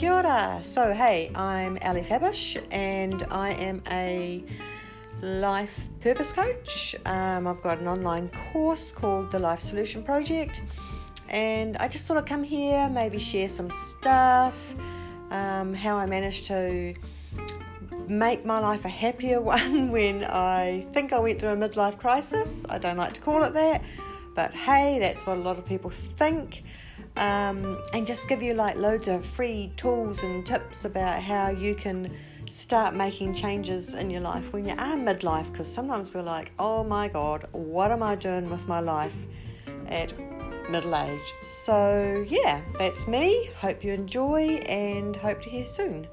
Kia ora. So, hey, I'm Ally Fabish and I am a life purpose coach. Um, I've got an online course called the Life Solution Project, and I just thought I'd come here, maybe share some stuff, um, how I managed to make my life a happier one when I think I went through a midlife crisis. I don't like to call it that, but hey, that's what a lot of people think. Um, and just give you like loads of free tools and tips about how you can start making changes in your life when you are midlife because sometimes we're like, oh my god, what am I doing with my life at middle age? So, yeah, that's me. Hope you enjoy and hope to hear soon.